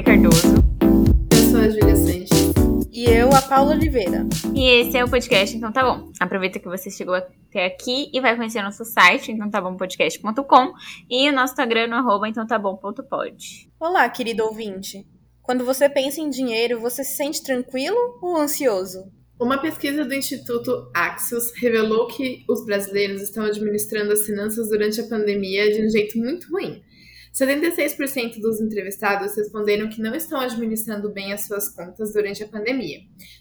Gabi Cardoso. Eu sou a Júlia Sanches. E eu, a Paula Oliveira. E esse é o podcast Então Tá Bom. Aproveita que você chegou até aqui e vai conhecer nosso site, então tá bom podcast.com e o nosso Instagram no arroba então tá bom.pod. Olá, querido ouvinte. Quando você pensa em dinheiro, você se sente tranquilo ou ansioso? Uma pesquisa do Instituto Axios revelou que os brasileiros estão administrando as finanças durante a pandemia de um jeito muito ruim. 76% dos entrevistados responderam que não estão administrando bem as suas contas durante a pandemia.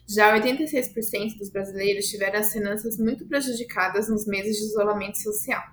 Já 86% dos brasileiros tiveram as finanças muito prejudicadas nos meses de isolamento social.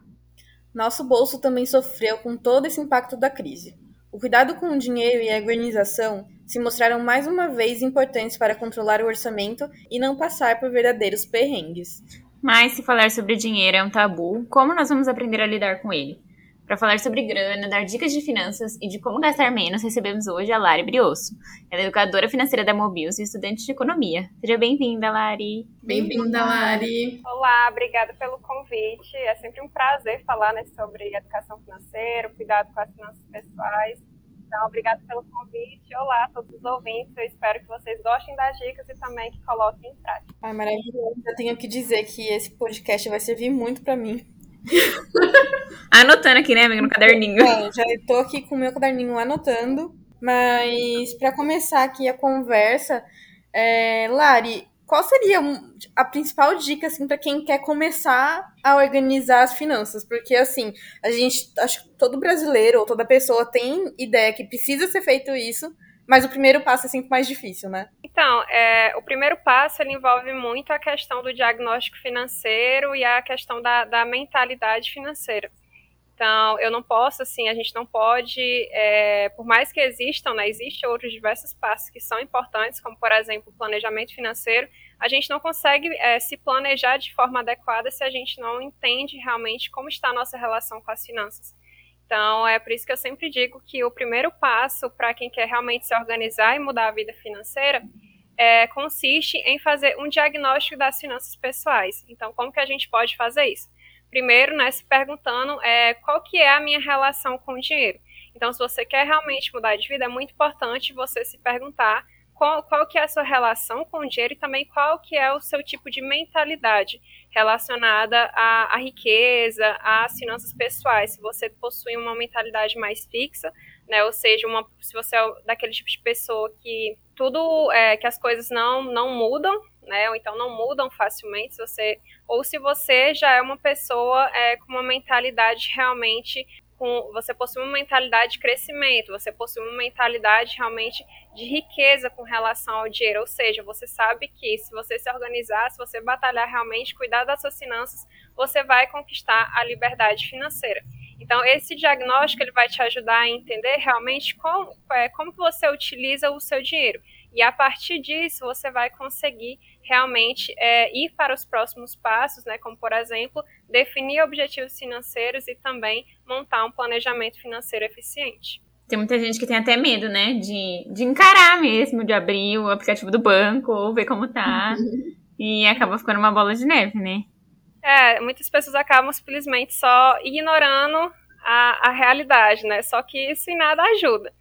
Nosso bolso também sofreu com todo esse impacto da crise. O cuidado com o dinheiro e a organização se mostraram mais uma vez importantes para controlar o orçamento e não passar por verdadeiros perrengues. Mas se falar sobre dinheiro é um tabu, como nós vamos aprender a lidar com ele? Para falar sobre grana, dar dicas de finanças e de como gastar menos, recebemos hoje a Lari Brioso. Ela é educadora financeira da Mobius e estudante de economia. Seja bem-vinda, Lari. Bem-vinda, Lari. Olá, obrigada pelo convite. É sempre um prazer falar né, sobre educação financeira, cuidado com as finanças pessoais. Então, obrigada pelo convite. Olá a todos os ouvintes. Eu espero que vocês gostem das dicas e também que coloquem em prática. Ai, maravilhoso. Eu tenho que dizer que esse podcast vai servir muito para mim. Anotando aqui, né, amiga, no caderninho. É, já tô aqui com o meu caderninho anotando. Mas para começar aqui a conversa, é, Lari, qual seria a principal dica assim para quem quer começar a organizar as finanças? Porque assim, a gente, acho que todo brasileiro ou toda pessoa tem ideia que precisa ser feito isso, mas o primeiro passo é sempre mais difícil, né? Então, é, o primeiro passo ele envolve muito a questão do diagnóstico financeiro e a questão da, da mentalidade financeira. Então, eu não posso, assim, a gente não pode, é, por mais que existam, né, existem outros diversos passos que são importantes, como, por exemplo, o planejamento financeiro, a gente não consegue é, se planejar de forma adequada se a gente não entende realmente como está a nossa relação com as finanças. Então, é por isso que eu sempre digo que o primeiro passo para quem quer realmente se organizar e mudar a vida financeira é, consiste em fazer um diagnóstico das finanças pessoais. Então, como que a gente pode fazer isso? Primeiro, né, se perguntando é, qual que é a minha relação com o dinheiro. Então, se você quer realmente mudar de vida, é muito importante você se perguntar qual, qual que é a sua relação com o dinheiro e também qual que é o seu tipo de mentalidade relacionada à, à riqueza, às finanças pessoais. Se você possui uma mentalidade mais fixa, né, ou seja, uma, se você é daquele tipo de pessoa que tudo, é, que as coisas não, não mudam, né, ou então não mudam facilmente, se você, ou se você já é uma pessoa é, com uma mentalidade realmente com, você possui uma mentalidade de crescimento, você possui uma mentalidade realmente de riqueza com relação ao dinheiro, ou seja, você sabe que se você se organizar, se você batalhar realmente, cuidar das suas finanças, você vai conquistar a liberdade financeira. Então, esse diagnóstico ele vai te ajudar a entender realmente como, é, como você utiliza o seu dinheiro. E a partir disso, você vai conseguir realmente é, ir para os próximos passos, né, como, por exemplo, definir objetivos financeiros e também montar um planejamento financeiro eficiente. Tem muita gente que tem até medo, né, de, de encarar mesmo, de abrir o aplicativo do banco ou ver como tá. e acaba ficando uma bola de neve, né? É, muitas pessoas acabam simplesmente só ignorando a, a realidade, né? Só que isso em nada ajuda.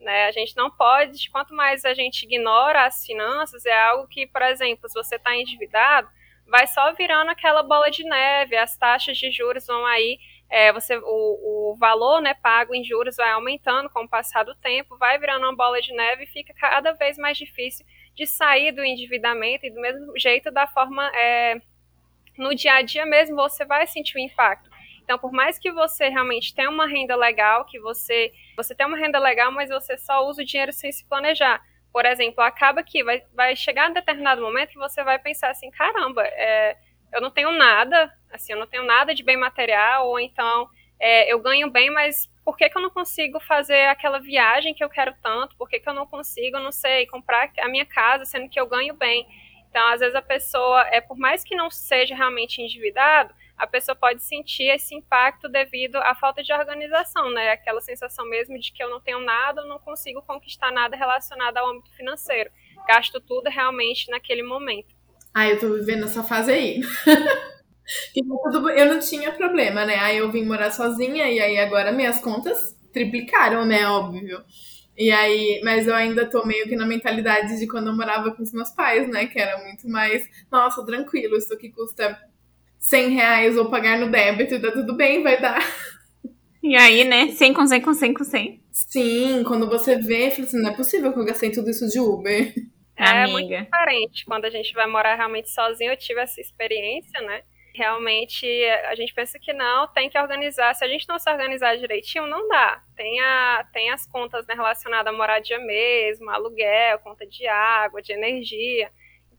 Né? A gente não pode, quanto mais a gente ignora as finanças, é algo que, por exemplo, se você está endividado, vai só virando aquela bola de neve, as taxas de juros vão aí, é, você, o, o valor né, pago em juros vai aumentando com o passar do tempo, vai virando uma bola de neve e fica cada vez mais difícil de sair do endividamento e do mesmo jeito, da forma é, no dia a dia mesmo, você vai sentir o impacto. Então, por mais que você realmente tenha uma renda legal, que você, você tem uma renda legal, mas você só usa o dinheiro sem se planejar. Por exemplo, acaba que vai, vai chegar um determinado momento que você vai pensar assim, caramba, é, eu não tenho nada, assim, eu não tenho nada de bem material, ou então é, eu ganho bem, mas por que, que eu não consigo fazer aquela viagem que eu quero tanto? Por que, que eu não consigo, não sei, comprar a minha casa, sendo que eu ganho bem? Então, às vezes a pessoa, é por mais que não seja realmente endividado, a pessoa pode sentir esse impacto devido à falta de organização, né? Aquela sensação mesmo de que eu não tenho nada, eu não consigo conquistar nada relacionado ao âmbito financeiro. Gasto tudo realmente naquele momento. Ah, eu tô vivendo essa fase aí. eu não tinha problema, né? Aí eu vim morar sozinha e aí agora minhas contas triplicaram, né? Óbvio. E aí, mas eu ainda tô meio que na mentalidade de quando eu morava com os meus pais, né? Que era muito mais, nossa, tranquilo, isso aqui custa 100 reais, vou pagar no débito e tá tudo bem, vai dar. E aí, né? 100 com 100 com 100 com 100. Sim, quando você vê, fala assim, não é possível que eu gastei tudo isso de Uber. É Amiga. muito diferente. Quando a gente vai morar realmente sozinho, eu tive essa experiência, né? Realmente, a gente pensa que não, tem que organizar. Se a gente não se organizar direitinho, não dá. Tem, a, tem as contas né, relacionadas à moradia mesmo, aluguel, conta de água, de energia.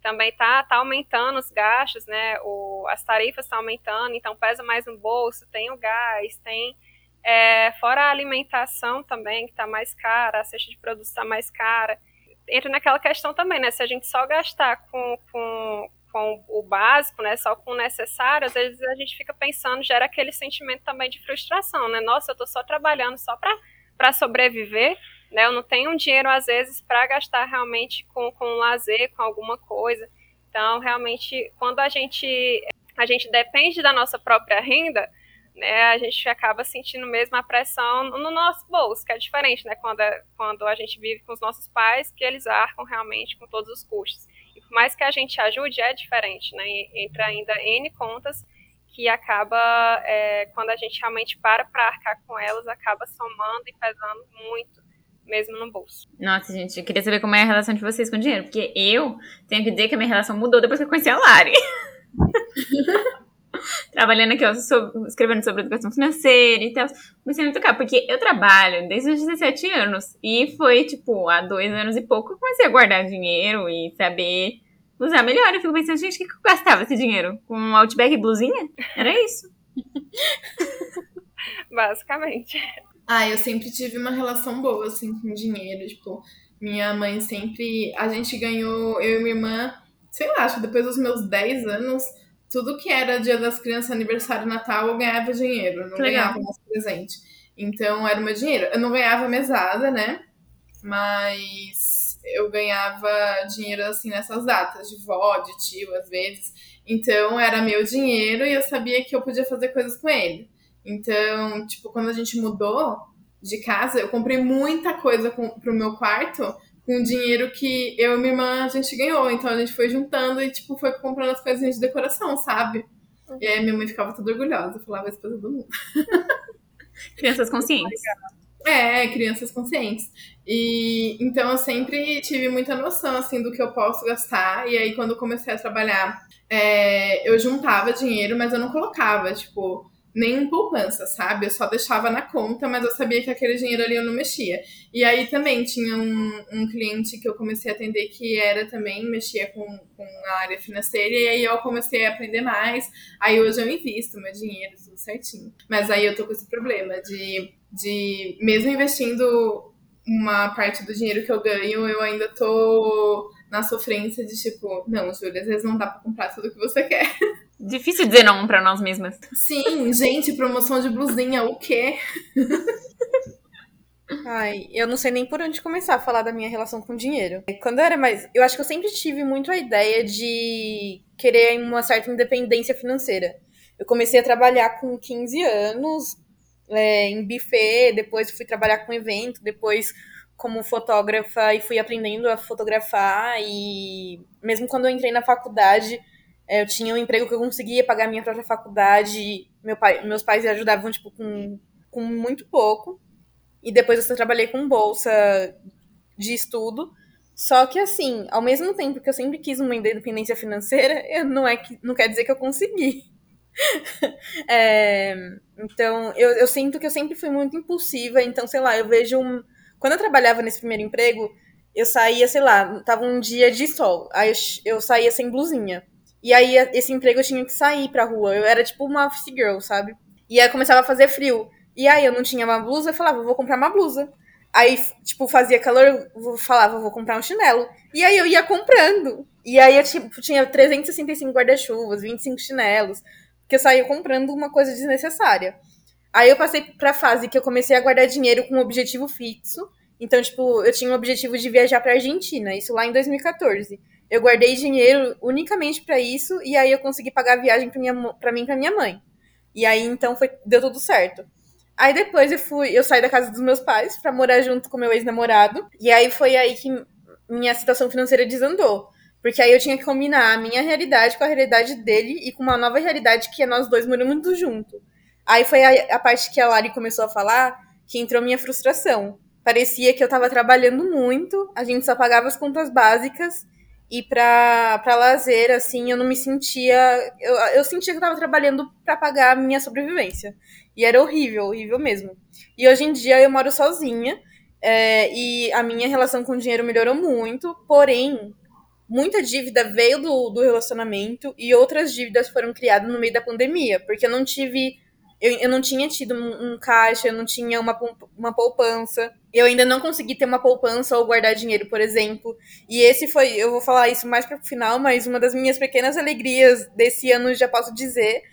Também tá, tá aumentando os gastos, né? O, as tarifas estão aumentando, então pesa mais no bolso, tem o gás, tem é, fora a alimentação também, que está mais cara, a cesta de produtos está mais cara. Entra naquela questão também, né? Se a gente só gastar com, com, com o básico, né? Só com o necessário, às vezes a gente fica pensando, gera aquele sentimento também de frustração, né? Nossa, eu estou só trabalhando só para sobreviver, né? Eu não tenho dinheiro, às vezes, para gastar realmente com, com lazer, com alguma coisa. Então, realmente, quando a gente, a gente depende da nossa própria renda, né, a gente acaba sentindo mesmo a pressão no nosso bolso, que é diferente, né, quando, é, quando a gente vive com os nossos pais, que eles arcam realmente com todos os custos. E por mais que a gente ajude, é diferente, né, entra ainda N contas que acaba, é, quando a gente realmente para para arcar com elas, acaba somando e pesando muito mesmo no bolso. Nossa, gente, eu queria saber como é a relação de vocês com o dinheiro, porque eu tenho que dizer que a minha relação mudou depois que eu conheci a Lari. trabalhando aqui, ó, sobre, escrevendo sobre educação financeira e tal. Comecei a me tocar, porque eu trabalho desde os 17 anos. E foi, tipo, há dois anos e pouco eu comecei a guardar dinheiro e saber usar melhor. Eu fico pensando, gente, o que, que eu gastava esse dinheiro? Com um Outback e blusinha? Era isso. Basicamente. Ah, eu sempre tive uma relação boa, assim, com dinheiro. Tipo, minha mãe sempre. A gente ganhou, eu e minha irmã, sei lá, acho que depois dos meus 10 anos tudo que era dia das crianças, aniversário, Natal, eu ganhava dinheiro, não ganhava mais presente. Então era o meu dinheiro. Eu não ganhava mesada, né? Mas eu ganhava dinheiro assim nessas datas, de vó, de tio, às vezes. Então era meu dinheiro e eu sabia que eu podia fazer coisas com ele. Então, tipo, quando a gente mudou de casa, eu comprei muita coisa com, pro meu quarto com dinheiro que eu e minha irmã a gente ganhou. Então a gente foi juntando e, tipo, foi comprando as coisinhas de decoração, sabe? Uhum. E aí minha mãe ficava toda orgulhosa, falava isso pra todo mundo. Crianças conscientes. É, crianças conscientes. E então eu sempre tive muita noção assim do que eu posso gastar. E aí quando eu comecei a trabalhar, é, eu juntava dinheiro, mas eu não colocava, tipo, nem poupança, sabe? Eu só deixava na conta, mas eu sabia que aquele dinheiro ali eu não mexia. E aí também tinha um, um cliente que eu comecei a atender que era também, mexia com, com a área financeira, e aí eu comecei a aprender mais. Aí hoje eu invisto meu dinheiro, tudo certinho. Mas aí eu tô com esse problema de, de mesmo investindo uma parte do dinheiro que eu ganho, eu ainda tô na sofrência de tipo, não, Júlia, às vezes não dá pra comprar tudo que você quer. Difícil dizer não pra nós mesmas. Sim, gente, promoção de blusinha, o quê? Ai, eu não sei nem por onde começar a falar da minha relação com dinheiro. Quando eu era mais. Eu acho que eu sempre tive muito a ideia de querer uma certa independência financeira. Eu comecei a trabalhar com 15 anos é, em buffet, depois fui trabalhar com evento, depois como fotógrafa e fui aprendendo a fotografar. E mesmo quando eu entrei na faculdade, é, eu tinha um emprego que eu conseguia pagar minha própria faculdade. Meu pai, meus pais ajudavam, tipo, com, com muito pouco. E depois eu trabalhei com bolsa de estudo. Só que, assim, ao mesmo tempo que eu sempre quis uma independência financeira, não, é que, não quer dizer que eu consegui. é, então, eu, eu sinto que eu sempre fui muito impulsiva. Então, sei lá, eu vejo um. Quando eu trabalhava nesse primeiro emprego, eu saía, sei lá, tava um dia de sol. Aí eu, eu saía sem blusinha. E aí, esse emprego eu tinha que sair pra rua. Eu era tipo uma office girl, sabe? E aí começava a fazer frio. E aí eu não tinha uma blusa, eu falava, vou comprar uma blusa. Aí, tipo, fazia calor, eu falava, vou comprar um chinelo. E aí eu ia comprando. E aí eu tipo, tinha 365 guarda-chuvas, 25 chinelos. Porque eu saía comprando uma coisa desnecessária. Aí eu passei pra fase que eu comecei a guardar dinheiro com um objetivo fixo. Então, tipo, eu tinha o objetivo de viajar pra Argentina, isso lá em 2014. Eu guardei dinheiro unicamente para isso e aí eu consegui pagar a viagem para minha para mim e para minha mãe. E aí então foi deu tudo certo. Aí depois eu fui, eu saí da casa dos meus pais para morar junto com meu ex-namorado. E aí foi aí que minha situação financeira desandou. Porque aí eu tinha que combinar a minha realidade com a realidade dele e com uma nova realidade que é nós dois morando junto. Aí foi a, a parte que a Lari começou a falar que entrou minha frustração. Parecia que eu tava trabalhando muito, a gente só pagava as contas básicas e pra lazer, assim, eu não me sentia. Eu, eu sentia que eu tava trabalhando para pagar a minha sobrevivência. E era horrível, horrível mesmo. E hoje em dia eu moro sozinha. É, e a minha relação com o dinheiro melhorou muito, porém, muita dívida veio do, do relacionamento e outras dívidas foram criadas no meio da pandemia, porque eu não tive eu, eu não tinha tido um, um, caixa, eu não tinha uma, uma poupança. Eu ainda não consegui ter uma poupança ou guardar dinheiro, por exemplo. E esse foi, eu vou falar isso mais para o final, mas uma das minhas pequenas alegrias desse ano, já posso dizer,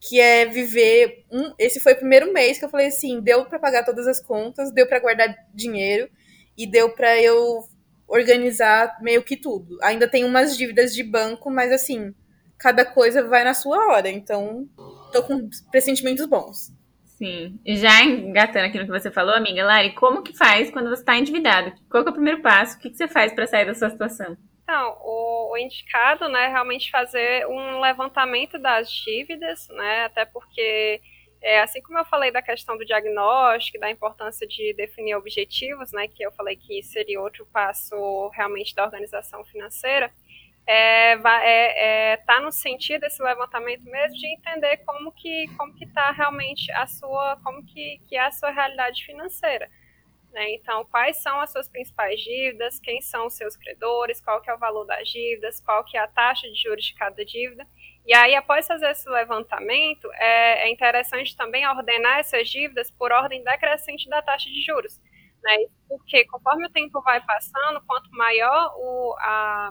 que é viver. Um, esse foi o primeiro mês que eu falei assim: deu para pagar todas as contas, deu para guardar dinheiro e deu para eu organizar meio que tudo. Ainda tem umas dívidas de banco, mas assim, cada coisa vai na sua hora. Então, tô com pressentimentos bons. Sim. Já engatando aqui no que você falou, amiga, Lari, como que faz quando você está endividado? Qual é o primeiro passo? O que, que você faz para sair da sua situação? Então, o, o, indicado né, é realmente fazer um levantamento das dívidas, né, até porque, é, assim como eu falei da questão do diagnóstico, da importância de definir objetivos, né, que eu falei que seria outro passo realmente da organização financeira, é, é, é, tá no sentido desse levantamento mesmo de entender como que como que está realmente a sua como que, que é a sua realidade financeira né? então quais são as suas principais dívidas quem são os seus credores qual que é o valor das dívidas qual que é a taxa de juros de cada dívida e aí após fazer esse levantamento é, é interessante também ordenar essas dívidas por ordem decrescente da taxa de juros né? porque conforme o tempo vai passando quanto maior o a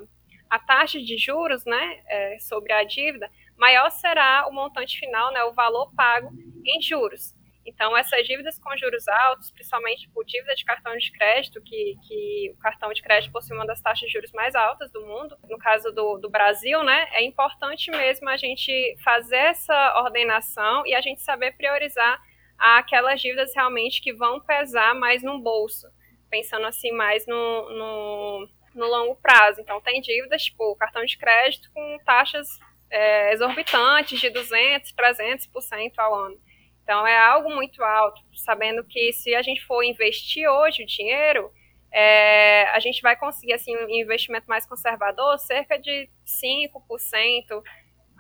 a taxa de juros né, é, sobre a dívida, maior será o montante final, né, o valor pago em juros. Então, essas dívidas com juros altos, principalmente por dívida de cartão de crédito, que, que o cartão de crédito possui uma das taxas de juros mais altas do mundo, no caso do, do Brasil, né, é importante mesmo a gente fazer essa ordenação e a gente saber priorizar aquelas dívidas realmente que vão pesar mais no bolso, pensando assim mais no, no no longo prazo. Então, tem dívidas, tipo, cartão de crédito com taxas é, exorbitantes de 200%, 300% ao ano. Então, é algo muito alto, sabendo que se a gente for investir hoje o dinheiro, é, a gente vai conseguir, assim, um investimento mais conservador, cerca de 5%,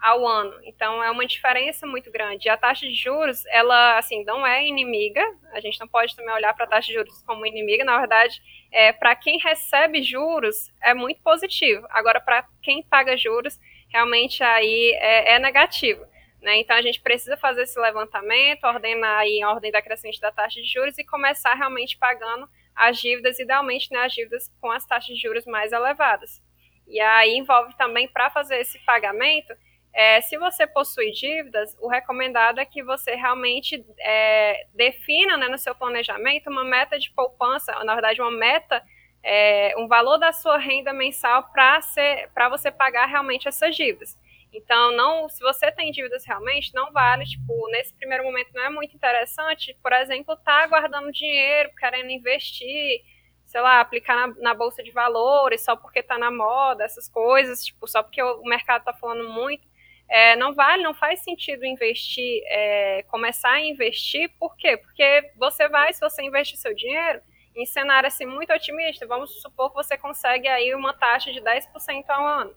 ao ano. Então é uma diferença muito grande. E a taxa de juros, ela assim, não é inimiga. A gente não pode também olhar para a taxa de juros como inimiga. Na verdade, é, para quem recebe juros é muito positivo. Agora, para quem paga juros, realmente aí é, é negativo. Né? Então a gente precisa fazer esse levantamento, ordenar aí em ordem da crescente da taxa de juros e começar realmente pagando as dívidas, idealmente né, as dívidas com as taxas de juros mais elevadas. E aí envolve também para fazer esse pagamento é, se você possui dívidas, o recomendado é que você realmente é, defina né, no seu planejamento uma meta de poupança, na verdade, uma meta, é, um valor da sua renda mensal para você pagar realmente essas dívidas. Então, não, se você tem dívidas realmente, não vale, tipo, nesse primeiro momento não é muito interessante, por exemplo, estar tá guardando dinheiro, querendo investir, sei lá, aplicar na, na, bolsa de valores só porque está na moda, essas coisas, tipo, só porque o mercado está falando muito é, não vale, não faz sentido investir, é, começar a investir, por quê? Porque você vai, se você investir seu dinheiro, em cenário assim muito otimista, vamos supor que você consegue aí uma taxa de 10% ao ano.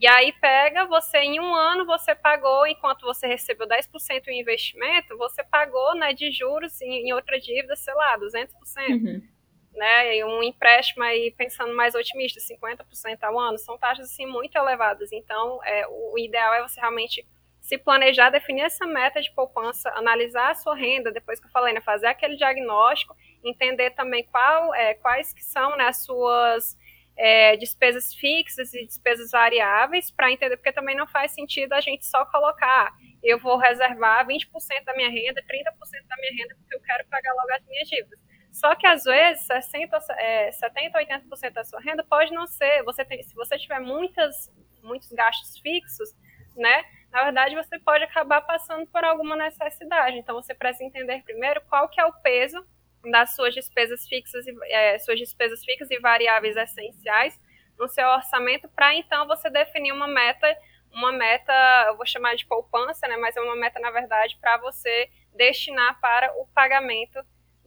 E aí pega, você em um ano você pagou, enquanto você recebeu 10% em investimento, você pagou né, de juros em, em outra dívida, sei lá, 200%. Uhum né, e um empréstimo aí pensando mais otimista, 50% ao ano, são taxas assim muito elevadas. Então, é, o ideal é você realmente se planejar, definir essa meta de poupança, analisar a sua renda, depois que eu falei, né, fazer aquele diagnóstico, entender também qual, é, quais que são né, as suas é, despesas fixas e despesas variáveis, para entender, porque também não faz sentido a gente só colocar, eu vou reservar 20% da minha renda, 30% da minha renda, porque eu quero pagar logo as minhas dívidas só que às vezes 60, é, 70, 80% da sua renda pode não ser. Você tem, se você tiver muitas, muitos gastos fixos, né? na verdade você pode acabar passando por alguma necessidade. Então você precisa entender primeiro qual que é o peso das suas despesas fixas e é, suas despesas fixas e variáveis essenciais no seu orçamento para então você definir uma meta, uma meta, eu vou chamar de poupança, né, mas é uma meta na verdade para você destinar para o pagamento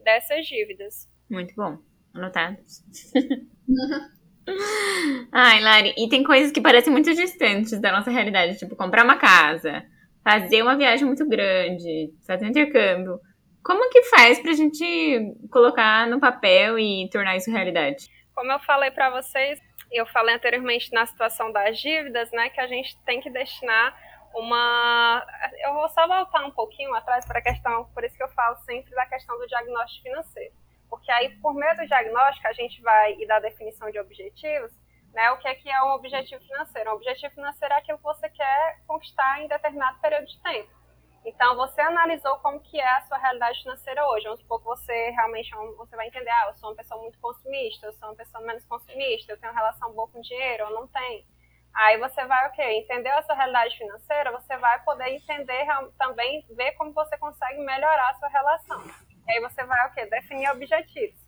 dessas dívidas. Muito bom. Anotados. Ai, Lari, e tem coisas que parecem muito distantes da nossa realidade, tipo comprar uma casa, fazer uma viagem muito grande, fazer um intercâmbio. Como que faz pra gente colocar no papel e tornar isso realidade? Como eu falei para vocês, eu falei anteriormente na situação das dívidas, né, que a gente tem que destinar uma. Eu vou só voltar um pouquinho atrás para a questão, por isso que eu falo sempre da questão do diagnóstico financeiro. Porque aí, por meio do diagnóstico, a gente vai e da definição de objetivos, né, o que é que é um objetivo financeiro? Um objetivo financeiro é aquilo que você quer conquistar em determinado período de tempo. Então, você analisou como que é a sua realidade financeira hoje. Vamos supor que você realmente é você vai entender, ah, eu sou uma pessoa muito consumista, eu sou uma pessoa menos consumista, eu tenho relação boa com dinheiro, eu não tenho. Aí você vai, ok, entendeu a sua realidade financeira, você vai poder entender também, ver como você consegue melhorar a sua relação. E aí você vai, ok, definir objetivos.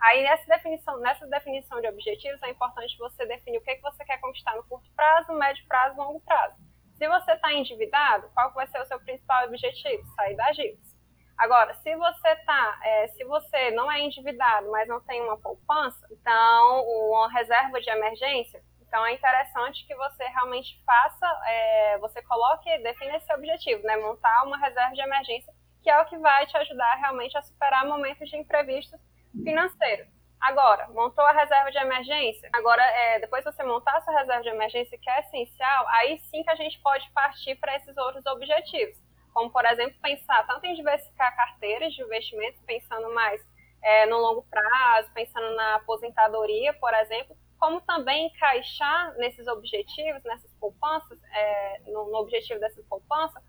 Aí nessa definição, nessa definição de objetivos é importante você definir o que, que você quer conquistar no curto prazo, médio prazo longo prazo. Se você está endividado, qual vai ser o seu principal objetivo? Sair das dívidas. Agora, se você tá, é, se você não é endividado, mas não tem uma poupança, então uma reserva de emergência, então é interessante que você realmente faça, é, você coloque, defina esse objetivo, né? Montar uma reserva de emergência que é o que vai te ajudar realmente a superar momentos de imprevistos financeiros. Agora, montou a reserva de emergência. Agora, é, depois você montar essa reserva de emergência, que é essencial, aí sim que a gente pode partir para esses outros objetivos. Como, por exemplo, pensar tanto em diversificar carteiras de investimentos, pensando mais é, no longo prazo, pensando na aposentadoria, por exemplo, como também encaixar nesses objetivos, nessas poupanças, é, no, no objetivo dessas poupanças,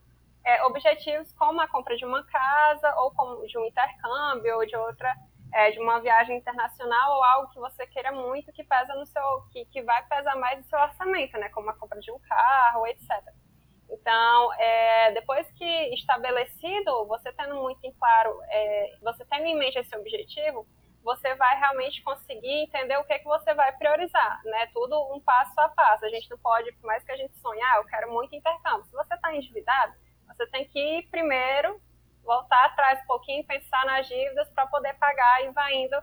é, objetivos como a compra de uma casa, ou como de um intercâmbio, ou de outra, é, de uma viagem internacional, ou algo que você queira muito, que pesa no seu, que, que vai pesar mais no seu orçamento, né? Como a compra de um carro, etc. Então, é, depois que estabelecido, você tendo muito em claro, é, você tendo em mente esse objetivo, você vai realmente conseguir entender o que é que você vai priorizar, né? Tudo um passo a passo. A gente não pode, por mais que a gente sonhe, ah, eu quero muito intercâmbio. Se você está endividado, você tem que ir primeiro, voltar atrás um pouquinho, pensar nas dívidas para poder pagar e vai indo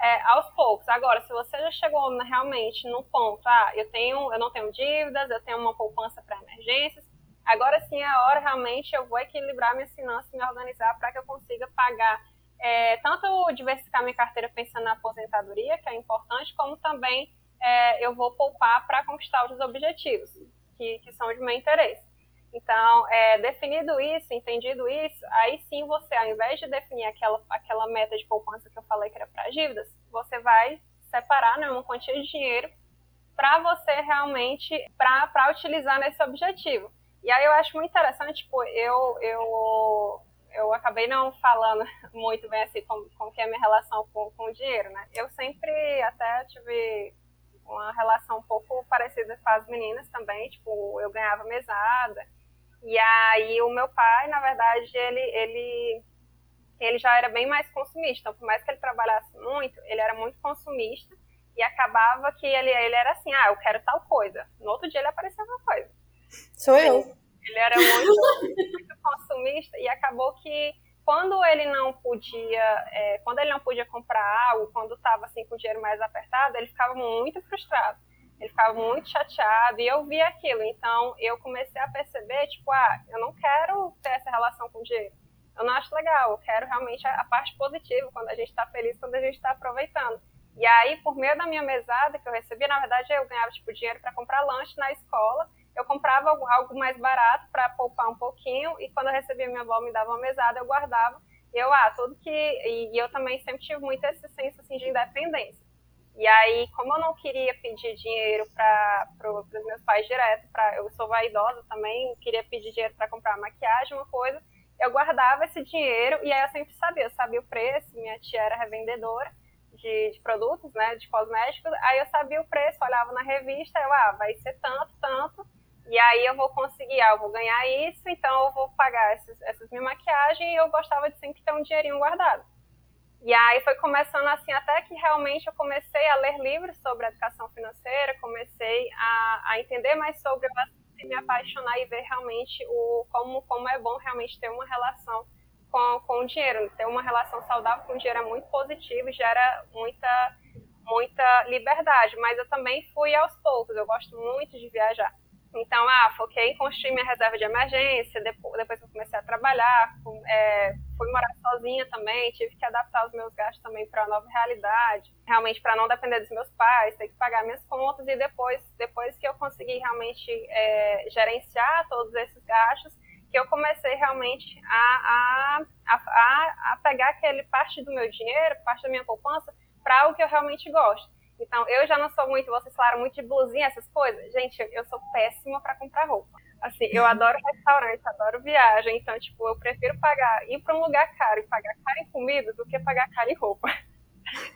é, aos poucos. Agora, se você já chegou realmente no ponto, ah, eu tenho, eu não tenho dívidas, eu tenho uma poupança para emergências, agora sim é a hora realmente eu vou equilibrar minhas finanças, me organizar para que eu consiga pagar é, tanto diversificar minha carteira pensando na aposentadoria, que é importante, como também é, eu vou poupar para conquistar os objetivos, que, que são de meu interesse. Então, é, definido isso, entendido isso, aí sim você, ao invés de definir aquela, aquela meta de poupança que eu falei que era para dívidas, você vai separar né, uma quantia de dinheiro para você realmente, para utilizar nesse objetivo. E aí eu acho muito interessante, tipo, eu, eu, eu acabei não falando muito bem assim como, como que é a minha relação com, com o dinheiro, né? Eu sempre até tive uma relação um pouco parecida com as meninas também, tipo, eu ganhava mesada, e aí o meu pai, na verdade, ele, ele, ele já era bem mais consumista. Então, por mais que ele trabalhasse muito, ele era muito consumista e acabava que ele, ele era assim, ah, eu quero tal coisa. No outro dia ele aparecia outra coisa. Sou eu. Ele era muito, consumista e acabou que quando ele não podia, é, quando ele não podia comprar algo, quando estava assim com o dinheiro mais apertado, ele ficava muito frustrado ele ficava muito chateado e eu via aquilo. Então eu comecei a perceber, tipo, ah, eu não quero ter essa relação com o dinheiro. Eu não acho legal, eu quero realmente a, a parte positiva, quando a gente está feliz, quando a gente está aproveitando. E aí, por meio da minha mesada que eu recebia, na verdade eu ganhava tipo dinheiro para comprar lanche na escola. Eu comprava algo, mais barato para poupar um pouquinho e quando eu recebia minha avó me dava uma mesada, eu guardava. E eu, ah, tudo que e, e eu também sempre tive muito esse senso assim de independência. E aí, como eu não queria pedir dinheiro para pro, os meus pais direto, pra, eu sou vaidosa também, queria pedir dinheiro para comprar maquiagem, uma coisa, eu guardava esse dinheiro e aí eu sempre sabia, eu sabia o preço, minha tia era revendedora de, de produtos, né, de cosméticos, aí eu sabia o preço, olhava na revista, eu, ah, vai ser tanto, tanto, e aí eu vou conseguir, ah, eu vou ganhar isso, então eu vou pagar essas, essas minhas maquiagens e eu gostava de sempre ter um dinheirinho guardado. E aí foi começando assim, até que realmente eu comecei a ler livros sobre educação financeira, comecei a, a entender mais sobre o e me apaixonar e ver realmente o, como, como é bom realmente ter uma relação com, com o dinheiro. Ter uma relação saudável com o dinheiro é muito positivo e gera muita, muita liberdade. Mas eu também fui aos poucos, eu gosto muito de viajar. Então, ah, foquei em construir minha reserva de emergência, depois, depois que eu comecei a trabalhar, é, fui morar sozinha também, tive que adaptar os meus gastos também para a nova realidade, realmente para não depender dos meus pais, ter que pagar minhas contas, e depois, depois que eu consegui realmente é, gerenciar todos esses gastos, que eu comecei realmente a, a, a, a pegar aquele parte do meu dinheiro, parte da minha poupança, para algo que eu realmente gosto. Então, eu já não sou muito, vocês falaram muito de blusinha, essas coisas. Gente, eu sou péssima para comprar roupa. Assim, eu adoro restaurante, adoro viagem. Então, tipo, eu prefiro pagar, ir para um lugar caro e pagar caro em comida do que pagar caro em roupa.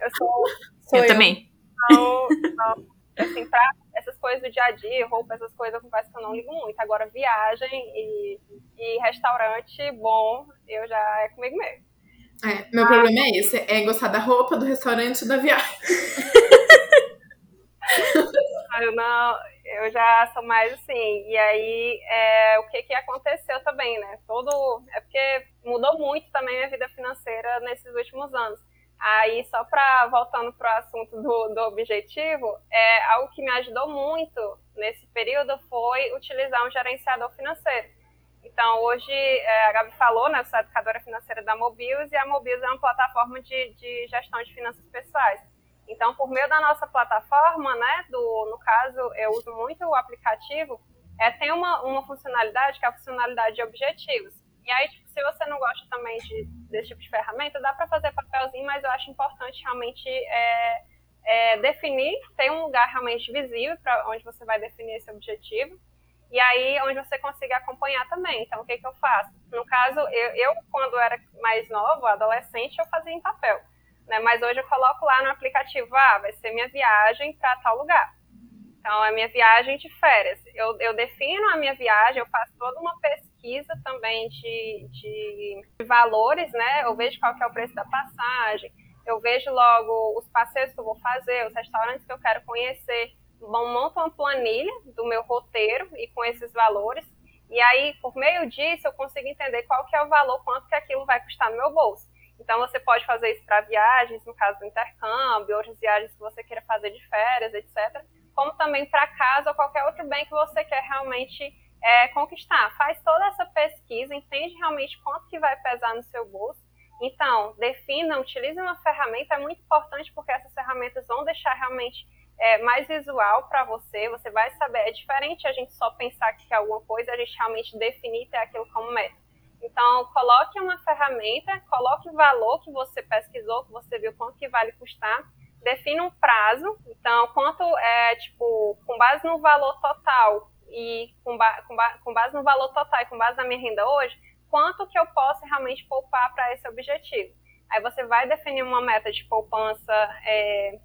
Eu sou. sou eu, eu, também. Então, então, assim, pra essas coisas do dia a dia, roupa, essas coisas, eu confesso que eu não ligo muito. Agora, viagem e, e restaurante bom, eu já é comigo mesmo. É, meu ah, problema é esse, é gostar da roupa, do restaurante e da viagem. eu não, eu já sou mais assim. E aí, é, o que que aconteceu também, né? Todo, é porque mudou muito também a vida financeira nesses últimos anos. Aí, só para voltando para o assunto do, do objetivo, é algo que me ajudou muito nesse período foi utilizar um gerenciador financeiro. Então, hoje, é, a Gabi falou, né, eu sou educadora financeira da Mobius e a Mobius é uma plataforma de, de gestão de finanças pessoais. Então, por meio da nossa plataforma, né, do, no caso, eu uso muito o aplicativo, é, tem uma, uma funcionalidade que é a funcionalidade de objetivos. E aí, tipo, se você não gosta também de, desse tipo de ferramenta, dá para fazer papelzinho, mas eu acho importante realmente é, é, definir, tem um lugar realmente visível para onde você vai definir esse objetivo. E aí, onde você consiga acompanhar também. Então, o que, que eu faço? No caso, eu, eu quando era mais nova, adolescente, eu fazia em papel. Né? Mas hoje eu coloco lá no aplicativo, ah, vai ser minha viagem para tal lugar. Então, é minha viagem de férias. Eu, eu defino a minha viagem, eu faço toda uma pesquisa também de, de valores, né? Eu vejo qual que é o preço da passagem, eu vejo logo os passeios que eu vou fazer, os restaurantes que eu quero conhecer. Monto uma planilha do meu roteiro e com esses valores. E aí, por meio disso, eu consigo entender qual que é o valor, quanto que aquilo vai custar no meu bolso. Então, você pode fazer isso para viagens, no caso do intercâmbio, outras viagens que você queira fazer de férias, etc. Como também para casa ou qualquer outro bem que você quer realmente é, conquistar. Faz toda essa pesquisa, entende realmente quanto que vai pesar no seu bolso. Então, defina, utilize uma ferramenta, é muito importante porque essas ferramentas vão deixar realmente é, mais visual para você, você vai saber, é diferente a gente só pensar que é alguma coisa, a gente realmente definir ter aquilo como meta. Então, coloque uma ferramenta, coloque o valor que você pesquisou, que você viu quanto que vale custar, defina um prazo, então, quanto é, tipo, com base no valor total e com, ba com, ba com base no valor total e com base na minha renda hoje, quanto que eu posso realmente poupar para esse objetivo. Aí você vai definir uma meta de poupança é,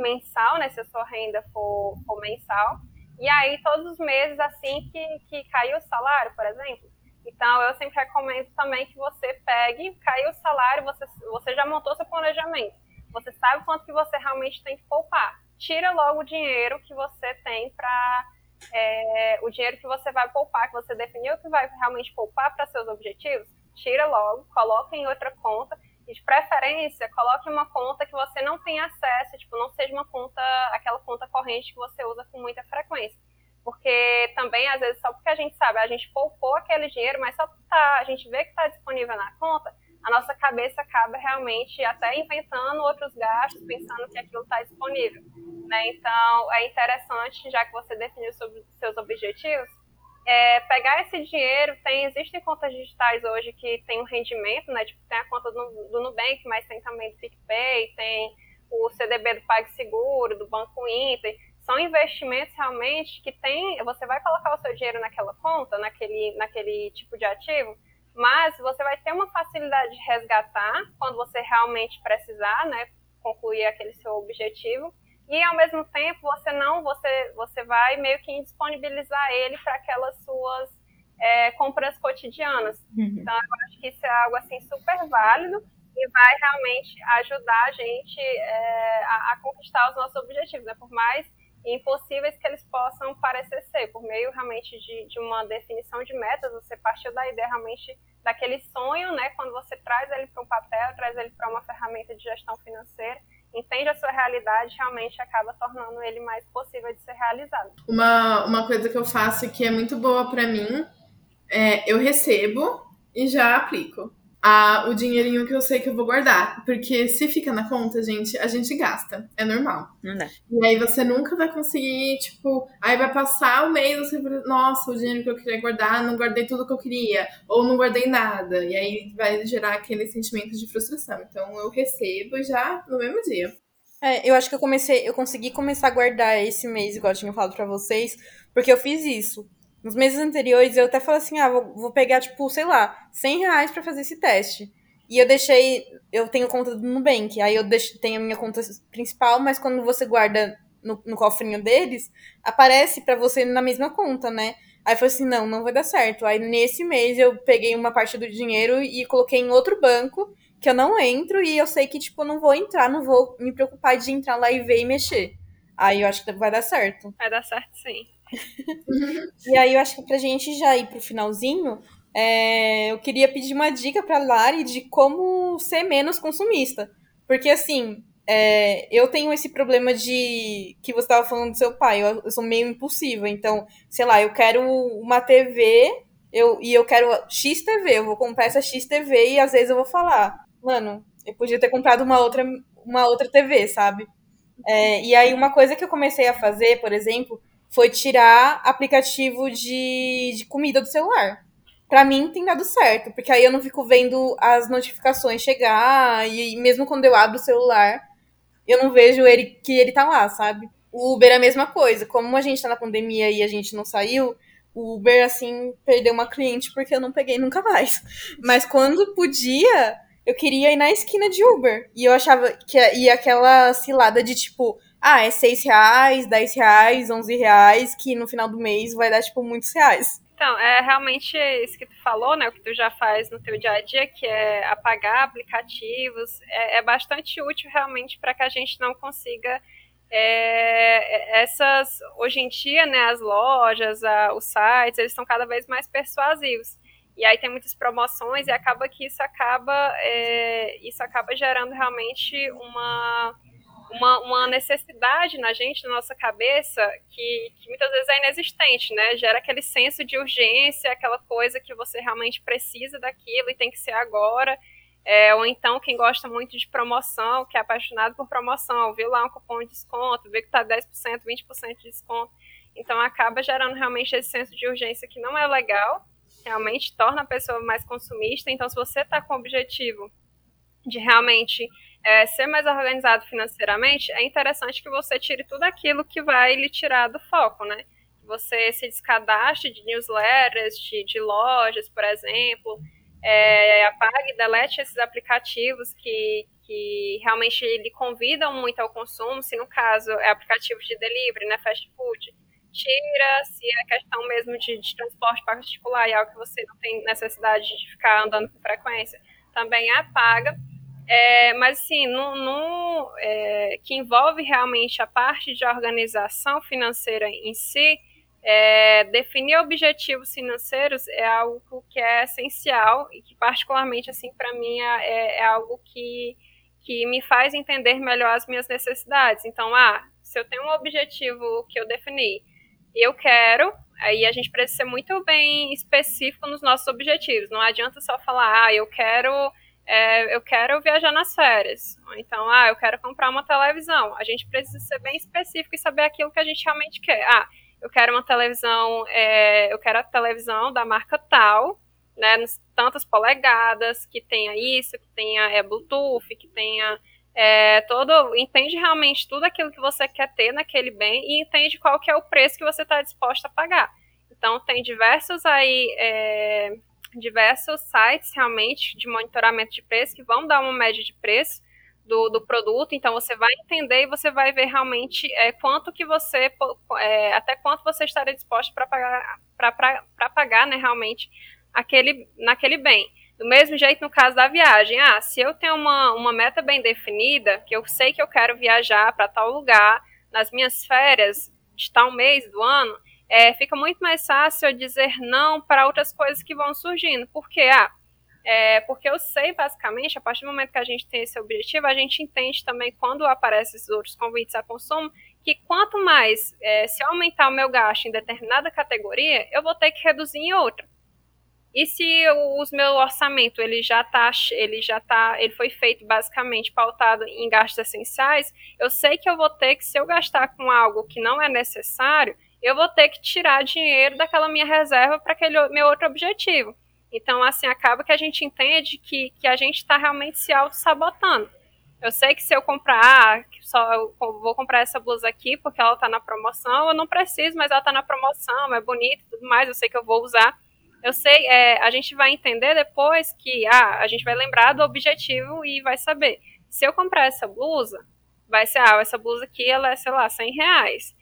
mensal, né, se a sua renda for, for mensal, e aí todos os meses, assim que, que caiu o salário, por exemplo, então, eu sempre recomendo também que você pegue, caiu o salário, você, você já montou seu planejamento. Você sabe quanto que você realmente tem que poupar. Tira logo o dinheiro que você tem para. É, o dinheiro que você vai poupar, que você definiu que vai realmente poupar para seus objetivos, tira logo, coloca em outra conta. De preferência, coloque uma conta que você não tem acesso, tipo, não seja uma conta, aquela conta corrente que você usa com muita frequência porque também, às vezes, só porque a gente sabe, a gente poupou aquele dinheiro, mas só tá, a gente vê que está disponível na conta, a nossa cabeça acaba realmente até inventando outros gastos, pensando que aquilo está disponível. Né? Então, é interessante, já que você definiu sobre seus objetivos, é, pegar esse dinheiro, tem, existem contas digitais hoje que tem um rendimento, né? Tipo, tem a conta do, do Nubank, mas tem também do PicPay, tem o CDB do PagSeguro, do Banco Inter são investimentos realmente que tem, você vai colocar o seu dinheiro naquela conta, naquele, naquele tipo de ativo, mas você vai ter uma facilidade de resgatar quando você realmente precisar, né, concluir aquele seu objetivo. E ao mesmo tempo você não, você, você vai meio que indisponibilizar ele para aquelas suas é, compras cotidianas. Uhum. Então eu acho que isso é algo assim super válido e vai realmente ajudar a gente é, a, a, conquistar os nossos objetivos, né? Por mais impossíveis que eles possam parecer ser, por meio realmente de, de uma definição de metas, você partiu da ideia realmente daquele sonho, né? Quando você traz ele para um papel, traz ele para uma ferramenta de gestão financeira, entende a sua realidade, realmente acaba tornando ele mais possível de ser realizado. Uma, uma coisa que eu faço que é muito boa para mim é eu recebo e já aplico a, o dinheirinho que eu sei que eu vou guardar. Porque se fica na conta, gente, a gente gasta. É normal. Não dá. E aí você nunca vai conseguir, tipo, aí vai passar o mês, você nossa, o dinheiro que eu queria guardar, não guardei tudo que eu queria, ou não guardei nada. E aí vai gerar aquele sentimento de frustração. Então eu recebo já no mesmo dia. É, eu acho que eu comecei, eu consegui começar a guardar esse mês, igual eu tinha falado pra vocês, porque eu fiz isso. Nos meses anteriores, eu até falei assim, ah, vou, vou pegar, tipo, sei lá, 100 reais pra fazer esse teste. E eu deixei, eu tenho conta do Nubank, aí eu deixo, tenho a minha conta principal, mas quando você guarda no, no cofrinho deles, aparece para você na mesma conta, né? Aí eu falei assim, não, não vai dar certo. Aí nesse mês eu peguei uma parte do dinheiro e coloquei em outro banco, que eu não entro, e eu sei que, tipo, não vou entrar, não vou me preocupar de entrar lá e ver e mexer. Aí eu acho que vai dar certo. Vai dar certo, sim e aí eu acho que pra gente já ir pro finalzinho, é, eu queria pedir uma dica pra Lari de como ser menos consumista. Porque assim, é, eu tenho esse problema de que você estava falando do seu pai, eu, eu, sou meio impulsiva, então, sei lá, eu quero uma TV eu, e eu quero X TV, eu vou comprar essa X TV e às vezes eu vou falar, mano, eu podia ter comprado uma outra, uma outra TV, sabe? É, e aí uma coisa que eu comecei a fazer, por exemplo, foi tirar aplicativo de, de comida do celular. Para mim tem dado certo, porque aí eu não fico vendo as notificações chegar e mesmo quando eu abro o celular, eu não vejo ele que ele tá lá, sabe? O Uber é a mesma coisa. Como a gente tá na pandemia e a gente não saiu, o Uber, assim, perdeu uma cliente porque eu não peguei nunca mais. Mas quando podia, eu queria ir na esquina de Uber. E eu achava que ia aquela cilada de tipo, ah, é 6 reais, 10 reais, 11 reais, que no final do mês vai dar, tipo, muitos reais. Então, é realmente isso que tu falou, né? O que tu já faz no teu dia a dia, que é apagar aplicativos, é, é bastante útil realmente para que a gente não consiga é, essas hoje em dia, né? As lojas, a, os sites, eles estão cada vez mais persuasivos. E aí tem muitas promoções e acaba que isso acaba é, isso acaba gerando realmente uma uma, uma necessidade na gente, na nossa cabeça, que, que muitas vezes é inexistente, né? Gera aquele senso de urgência, aquela coisa que você realmente precisa daquilo e tem que ser agora. É, ou então quem gosta muito de promoção, que é apaixonado por promoção, viu lá um cupom de desconto, vê que tá 10%, 20% de desconto. Então acaba gerando realmente esse senso de urgência que não é legal, realmente torna a pessoa mais consumista. Então, se você está com o objetivo de realmente é, ser mais organizado financeiramente, é interessante que você tire tudo aquilo que vai lhe tirar do foco, né? Você se descadastre de newsletters, de, de lojas, por exemplo, é, apague, delete esses aplicativos que, que realmente lhe convidam muito ao consumo, se no caso é aplicativo de delivery, né, fast food, tira, se é questão mesmo de, de transporte particular e algo que você não tem necessidade de ficar andando com frequência, também apaga é, mas, assim, no, no é, que envolve realmente a parte de organização financeira em si, é, definir objetivos financeiros é algo que é essencial e que, particularmente, assim, para mim, é, é, é, algo que, que me faz entender melhor as minhas necessidades. Então, ah, se eu tenho um objetivo que eu defini, eu quero, aí a gente precisa ser muito bem específico nos nossos objetivos. Não adianta só falar, ah, eu quero é, eu quero viajar nas férias. Então, ah, eu quero comprar uma televisão. A gente precisa ser bem específico e saber aquilo que a gente realmente quer. Ah, eu quero uma televisão, é, eu quero a televisão da marca tal, né, tantas polegadas, que tenha isso, que tenha é, Bluetooth, que tenha é, todo, entende realmente tudo aquilo que você quer ter naquele bem e entende qual que é o preço que você está disposto a pagar. Então tem diversos aí é, diversos sites realmente de monitoramento de preço que vão dar uma média de preço do, do produto, então você vai entender e você vai ver realmente é, quanto que você, é, até quanto você estaria disposto para pagar, para pagar, né, realmente, aquele, naquele bem. Do mesmo jeito no caso da viagem, ah, se eu tenho uma, uma meta bem definida, que eu sei que eu quero viajar para tal lugar, nas minhas férias de tal mês do ano, é, fica muito mais fácil dizer não para outras coisas que vão surgindo. Porque, ah, é, porque eu sei, basicamente, a partir do momento que a gente tem esse objetivo, a gente entende também, quando aparecem esses outros convites a consumo, que quanto mais, é, se eu aumentar o meu gasto em determinada categoria, eu vou ter que reduzir em outra. E se o meu orçamento ele já tá, ele já tá, ele foi feito basicamente pautado em gastos essenciais, eu sei que eu vou ter que, se eu gastar com algo que não é necessário, eu vou ter que tirar dinheiro daquela minha reserva para aquele meu outro objetivo. Então, assim, acaba que a gente entende que, que a gente está realmente se auto-sabotando. Eu sei que se eu comprar, ah, só eu vou comprar essa blusa aqui porque ela está na promoção, eu não preciso, mas ela está na promoção, é bonita e tudo mais, eu sei que eu vou usar. Eu sei, é, a gente vai entender depois que ah, a gente vai lembrar do objetivo e vai saber. Se eu comprar essa blusa, vai ser, ah, essa blusa aqui, ela é, sei lá, 100 reais.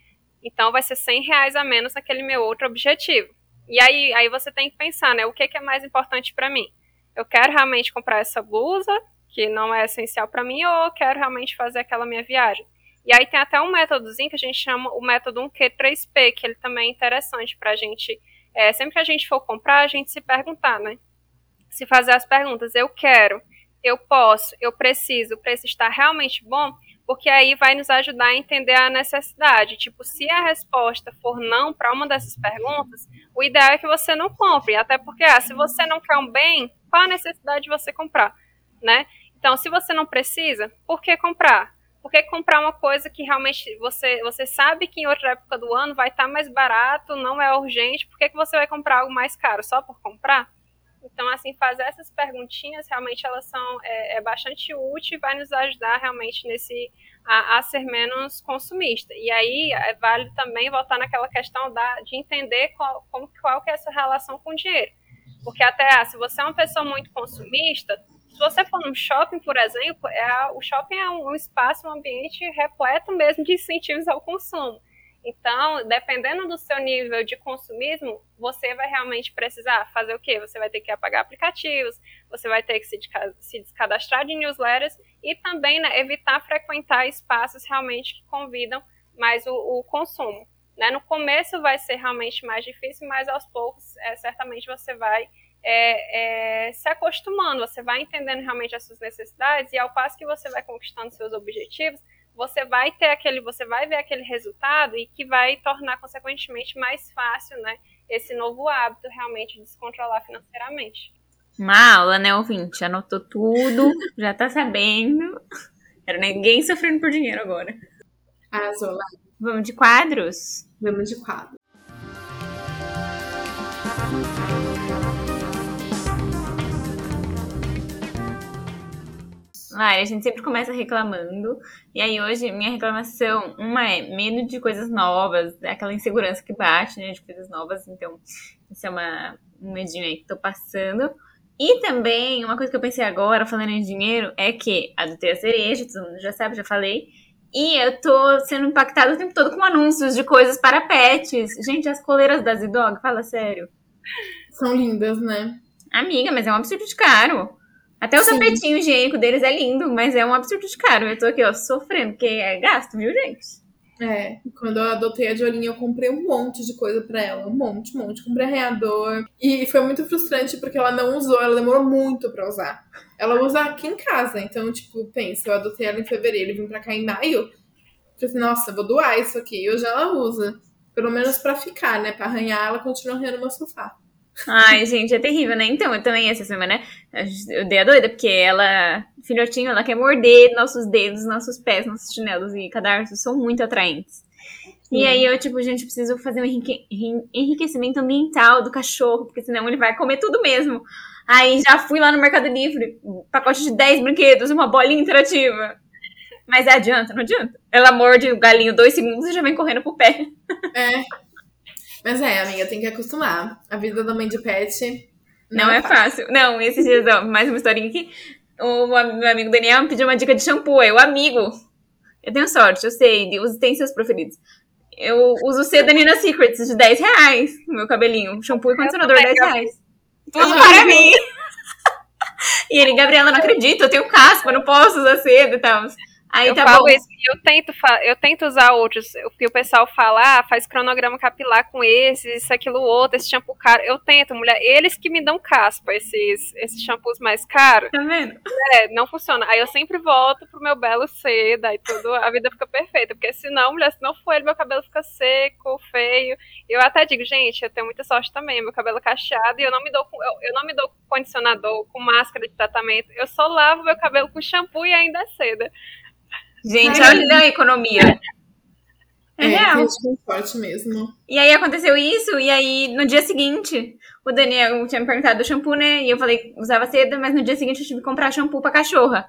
Então vai ser 100 reais a menos naquele meu outro objetivo. E aí, aí você tem que pensar, né? O que, que é mais importante para mim? Eu quero realmente comprar essa blusa, que não é essencial para mim, ou eu quero realmente fazer aquela minha viagem? E aí tem até um métodozinho que a gente chama o método 1Q3P, que ele também é interessante para a gente. É, sempre que a gente for comprar, a gente se perguntar, né? Se fazer as perguntas, eu quero, eu posso, eu preciso, o preço está realmente bom, porque aí vai nos ajudar a entender a necessidade. Tipo, se a resposta for não para uma dessas perguntas, o ideal é que você não compre, até porque ah, se você não quer um bem, qual a necessidade de você comprar, né? Então, se você não precisa, por que comprar? Por que comprar uma coisa que realmente você, você sabe que em outra época do ano vai estar tá mais barato, não é urgente, por que, que você vai comprar algo mais caro? Só por comprar? Então, assim, fazer essas perguntinhas realmente elas são é, é bastante útil e vai nos ajudar realmente nesse a, a, ser menos consumista. E aí é, vale também voltar naquela questão da, de entender qual, como, qual que é essa relação com o dinheiro. Porque até ah, se você é uma pessoa muito consumista, se você for num shopping, por exemplo, é, o shopping é um, um espaço, um ambiente repleto mesmo de incentivos ao consumo. Então, dependendo do seu nível de consumismo, você vai realmente precisar fazer o quê? Você vai ter que apagar aplicativos, você vai ter que se, descadastrar de newsletters e também né, evitar frequentar espaços realmente que convidam mais o, o consumo. Né? No começo vai ser realmente mais difícil, mas aos poucos, é, certamente você vai é, é, se acostumando, você vai entendendo realmente as suas necessidades e ao passo que você vai conquistando seus objetivos, você vai ter aquele, você vai ver aquele resultado e que vai tornar consequentemente mais fácil, né, esse novo hábito realmente de se controlar financeiramente. Uma aula, né, ouvinte? Anotou tudo, já tá sabendo. Quero ninguém sofrendo por dinheiro agora. Arrasou, Vamos de quadros? Vamos de quadros. Lari, a gente sempre começa reclamando. E aí hoje, minha reclamação, uma é medo de coisas novas, aquela insegurança que bate, né, de coisas novas. Então, isso é uma, um medinho aí que tô passando. E também, uma coisa que eu pensei agora, falando em dinheiro, é que adotei a cereja, todo mundo já sabe, já falei. E eu tô sendo impactada o tempo todo com anúncios de coisas para pets. Gente, as coleiras da Z-Dog, fala sério. São lindas, né? Amiga, mas é um absurdo de caro. Até o Sim. tapetinho higiênico deles é lindo, mas é um absurdo de caro. Eu tô aqui, ó, sofrendo, porque é gasto, viu, gente? É, quando eu adotei a Diolinha, eu comprei um monte de coisa pra ela. Um monte, um monte. Comprei arranhador. E foi muito frustrante porque ela não usou, ela demorou muito pra usar. Ela usa aqui em casa. Então, tipo, pensa, eu adotei ela em fevereiro e vim pra cá em maio. Falei assim, nossa, vou doar isso aqui. E hoje ela usa. Pelo menos pra ficar, né? Pra arranhar, ela continua arranhando meu sofá. Ai, gente, é terrível, né? Então, eu também essa semana, eu dei a doida, porque ela, filhotinho, ela quer morder nossos dedos, nossos pés, nossos chinelos e cadarços são muito atraentes. E aí eu, tipo, gente, preciso fazer um enrique enriquecimento ambiental do cachorro, porque senão ele vai comer tudo mesmo. Aí já fui lá no Mercado Livre, pacote de 10 brinquedos, uma bolinha interativa. Mas adianta, não adianta. Ela morde o galinho dois segundos e já vem correndo pro pé. É. Mas é, amiga, tem que acostumar. A vida da mãe de pet não, não é, é fácil. fácil. Não, esses dias, ó, mais uma historinha aqui. o meu amigo Daniel me pediu uma dica de shampoo. Eu, amigo, eu tenho sorte, eu sei, tem seus preferidos. Eu uso o da Nina Secrets de 10 reais no meu cabelinho. Shampoo e condicionador, 10 reais. Tudo para mim. E ele, Gabriela, não acredito, eu tenho caspa, não posso usar seda e tal. Aí eu tá falo bom. Isso, eu tento, eu tento usar outros. O que o pessoal fala, ah, faz cronograma capilar com esse, isso, aquilo, outro, esse shampoo caro. Eu tento, mulher. Eles que me dão caspa, esses, esses shampoos mais caros. Tá vendo? É, não funciona. Aí eu sempre volto pro meu belo seda e tudo, a vida fica perfeita. Porque senão, mulher, se não for ele, meu cabelo fica seco, feio. Eu até digo, gente, eu tenho muita sorte também, meu cabelo é cacheado e eu não me dou eu, eu não me dou condicionador, com máscara de tratamento. Eu só lavo meu cabelo com shampoo e ainda é seda. Gente, olha a economia. É, é real. forte mesmo. E aí aconteceu isso, e aí no dia seguinte, o Daniel tinha me perguntado do shampoo, né? E eu falei, usava seda, mas no dia seguinte eu tive que comprar shampoo pra cachorra.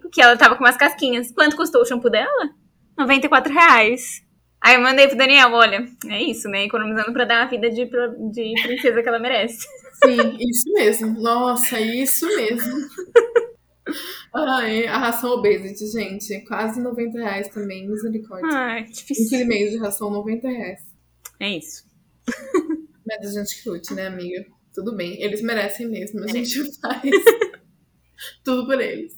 Porque ela tava com umas casquinhas. Quanto custou o shampoo dela? 94 reais. Aí eu mandei pro Daniel, olha, é isso, né? Economizando pra dar uma vida de, de princesa que ela merece. Sim, isso mesmo. Nossa, isso mesmo. Ai, a ração obesity, gente. Quase 90 reais também, misericórdia. Ai, difícil. Um quilo e meio de ração, 90 reais. É isso. Mas a gente que lute, né, amiga? Tudo bem, eles merecem mesmo. A gente faz tudo por eles.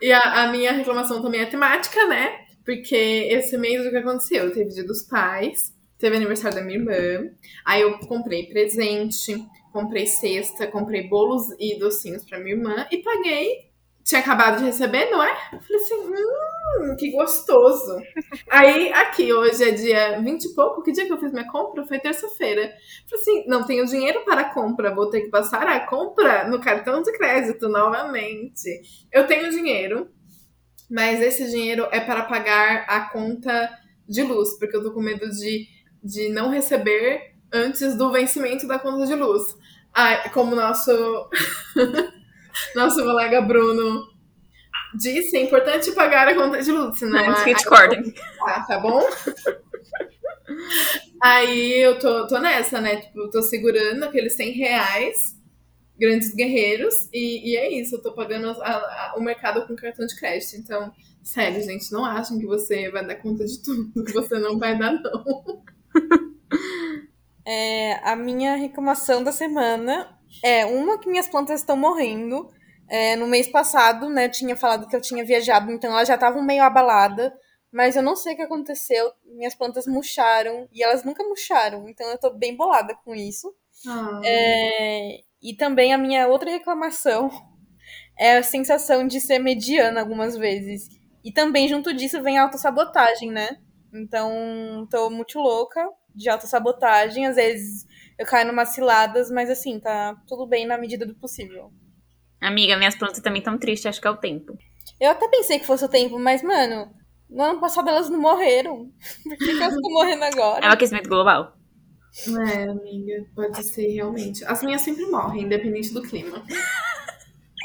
E a, a, minha reclamação também é temática, né? Porque esse mês o que aconteceu? Teve dia dos pais, teve aniversário da minha irmã. Aí eu comprei presente, comprei cesta, comprei bolos e docinhos pra minha irmã e paguei tinha acabado de receber, não é? Eu falei assim, hum, que gostoso. Aí, aqui, hoje é dia 20 e pouco, que dia que eu fiz minha compra? Foi terça-feira. Falei assim, não tenho dinheiro para a compra, vou ter que passar a compra no cartão de crédito novamente. Eu tenho dinheiro, mas esse dinheiro é para pagar a conta de luz, porque eu tô com medo de, de não receber antes do vencimento da conta de luz. Ah, como nosso... Nosso colega Bruno disse, é importante pagar a conta de luz, senão... Antes que te cortem. Ah, tá bom? Aí eu tô, tô nessa, né? Tipo, eu tô segurando aqueles 100 reais, grandes guerreiros, e, e é isso, eu tô pagando a, a, o mercado com cartão de crédito. Então, sério, gente, não achem que você vai dar conta de tudo, que você não vai dar, não. É, a minha reclamação da semana é uma que minhas plantas estão morrendo. É, no mês passado, né, tinha falado que eu tinha viajado, então elas já estavam meio abaladas, mas eu não sei o que aconteceu. Minhas plantas murcharam e elas nunca murcharam, então eu tô bem bolada com isso. Ah. É, e também a minha outra reclamação é a sensação de ser mediana algumas vezes. E também junto disso vem a autossabotagem, né? Então, tô muito louca de autossabotagem. Às vezes eu caio numas ciladas, mas assim, tá tudo bem na medida do possível. Amiga, minhas plantas também estão tristes, acho que é o tempo. Eu até pensei que fosse o tempo, mas, mano, no ano passado elas não morreram. Por que, que elas estão morrendo agora? É o aquecimento global. É, amiga, pode ser realmente. As minhas sempre morrem, independente do clima.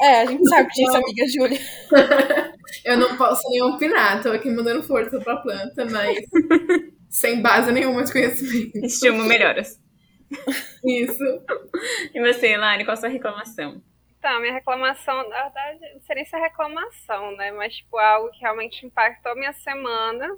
É, a gente sabe disso, amiga Júlia. eu não posso nem opinar, tô aqui mandando força pra planta, mas sem base nenhuma de conhecimento. Estima melhoras. Isso. E você, Lari, qual a sua reclamação? Então, minha reclamação, na verdade, não seria essa reclamação, né? Mas, tipo, algo que realmente impactou minha semana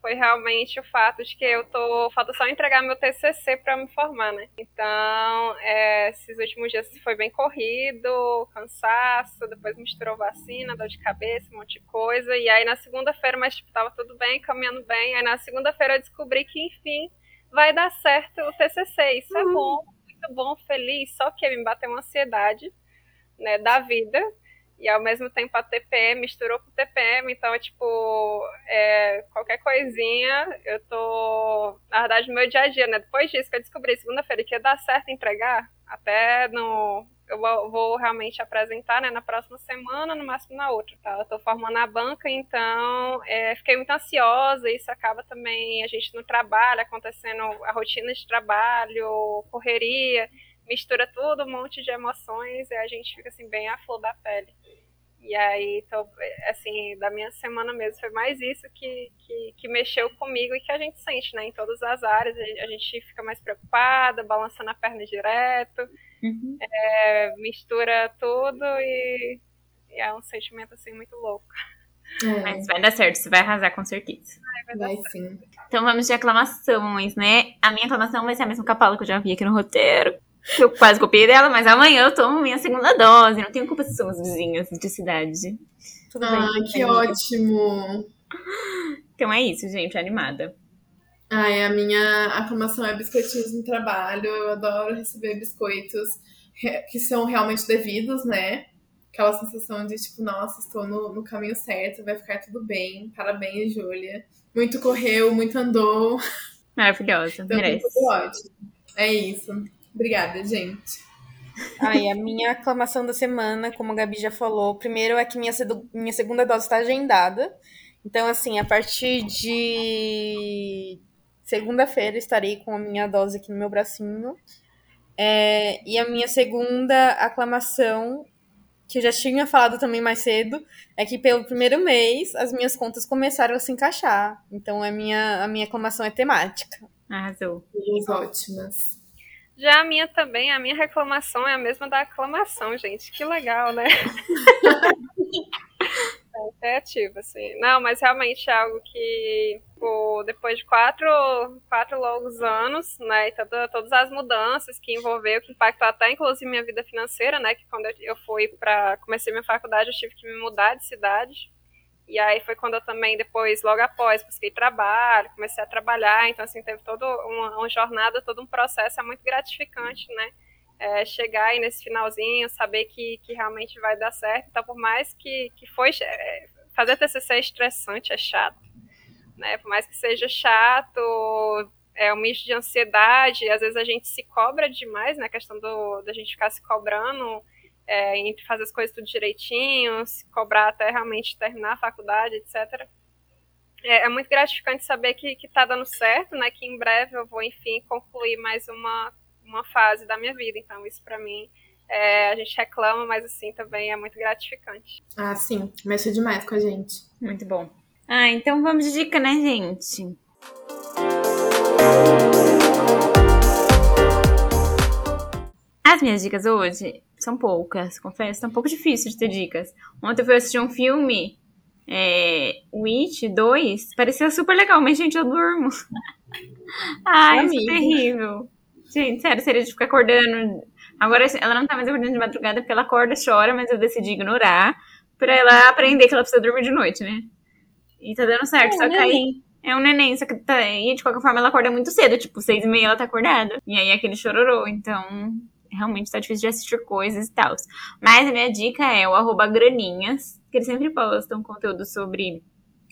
foi realmente o fato de que eu tô. Falta só entregar meu TCC para me formar, né? Então, é, esses últimos dias foi bem corrido, cansaço, depois misturou vacina, dor de cabeça, um monte de coisa. E aí na segunda-feira, mas, tipo, tava tudo bem, caminhando bem. Aí na segunda-feira eu descobri que, enfim, vai dar certo o TCC. Isso é uhum. é bom, muito bom, feliz. Só que me bateu uma ansiedade, né, da vida. E ao mesmo tempo a TPM misturou com o TPM, então, tipo, é, qualquer coisinha, eu tô. Na verdade, no meu dia a dia, né? Depois disso que eu descobri segunda-feira que ia dar certo entregar, até no, eu vou realmente apresentar né, na próxima semana, no máximo na outra. Tá? Eu estou formando a banca, então é, fiquei muito ansiosa. Isso acaba também a gente no trabalho, acontecendo a rotina de trabalho, correria, mistura tudo, um monte de emoções e a gente fica assim bem à flor da pele. E aí, tô, assim, da minha semana mesmo, foi mais isso que, que, que, mexeu comigo e que a gente sente, né? Em todas as áreas, a gente fica mais preocupada, balançando a perna direto, uhum. é, mistura tudo e, E é um sentimento, assim, muito louco. É, Mas vai dar certo, você vai arrasar com certeza. Ai, vai vai sim. Então vamos de aclamações, né? A minha aclamação vai ser a mesma que a Paula que eu já vi aqui no roteiro. Eu quase copiei dela, mas amanhã eu tomo minha segunda dose. Não tenho culpa se somos vizinhas de cidade. Tudo bem. Ai, tudo que bem. ótimo. Então é isso, gente, animada. Ai, a minha aclamação é biscoitinhos no trabalho. Eu adoro receber biscoitos que são realmente devidos, né? Aquela sensação de tipo, nossa, estou no, no caminho certo, vai ficar tudo bem. Parabéns, Júlia. Muito correu, muito andou. Maravilhosa, Então, merece. tudo ótimo. É isso. Obrigada, gente. Ai, a minha aclamação da semana, como a Gabi já falou, primeiro é que minha, minha segunda dose está agendada. Então, assim, a partir de segunda-feira estarei com a minha dose aqui no meu bracinho. É, e a minha segunda aclamação, que eu já tinha falado também mais cedo, é que pelo primeiro mês as minhas contas começaram a se encaixar. Então, a minha, a minha aclamação é temática. Arrasou. Duas ótimas. Já a minha também, a minha reclamação é a mesma da aclamação, gente. Que legal, né? é criativo, assim. Não, mas realmente é algo que, pô, depois de quatro, quatro longos anos, né, e toda, todas as mudanças que envolveu, que impactou até, inclusive, minha vida financeira, né, que quando eu, eu fui para comecei minha faculdade, eu tive que me mudar de cidade. E aí foi quando eu também, depois, logo após, busquei trabalho, comecei a trabalhar. Então, assim, teve toda uma, uma jornada, todo um processo. É muito gratificante, né? É, chegar aí nesse finalzinho, saber que, que realmente vai dar certo. Então, por mais que, que foi... é, fazer TCC é estressante, é chato. Né? Por mais que seja chato, é um misto de ansiedade. Às vezes a gente se cobra demais, né? A questão do, da gente ficar se cobrando é, entre fazer as coisas tudo direitinho, se cobrar até realmente terminar a faculdade, etc. É, é muito gratificante saber que, que tá dando certo, né? Que em breve eu vou, enfim, concluir mais uma, uma fase da minha vida. Então, isso para mim, é, a gente reclama, mas assim também é muito gratificante. Ah, sim. Mexe demais com a gente. Muito bom. Ah, então vamos de dica, né, gente? As minhas dicas hoje são poucas, confesso. Tá um pouco difícil de ter dicas. Ontem eu fui assistir um filme, é, Witch 2. Parecia super legal, mas, gente, eu durmo. Ai, isso é terrível. Gente, sério, seria de ficar acordando. Agora, ela não tá mais acordando de madrugada porque ela acorda, chora, mas eu decidi ignorar pra ela aprender que ela precisa dormir de noite, né? E tá dando certo, É só que aí é um neném, só que tá, e de qualquer forma ela acorda muito cedo, tipo, seis e meia ela tá acordada. E aí é aquele chororô, então realmente tá difícil de assistir coisas e tal. Mas a minha dica é o arroba graninhas, que eles sempre postam conteúdo sobre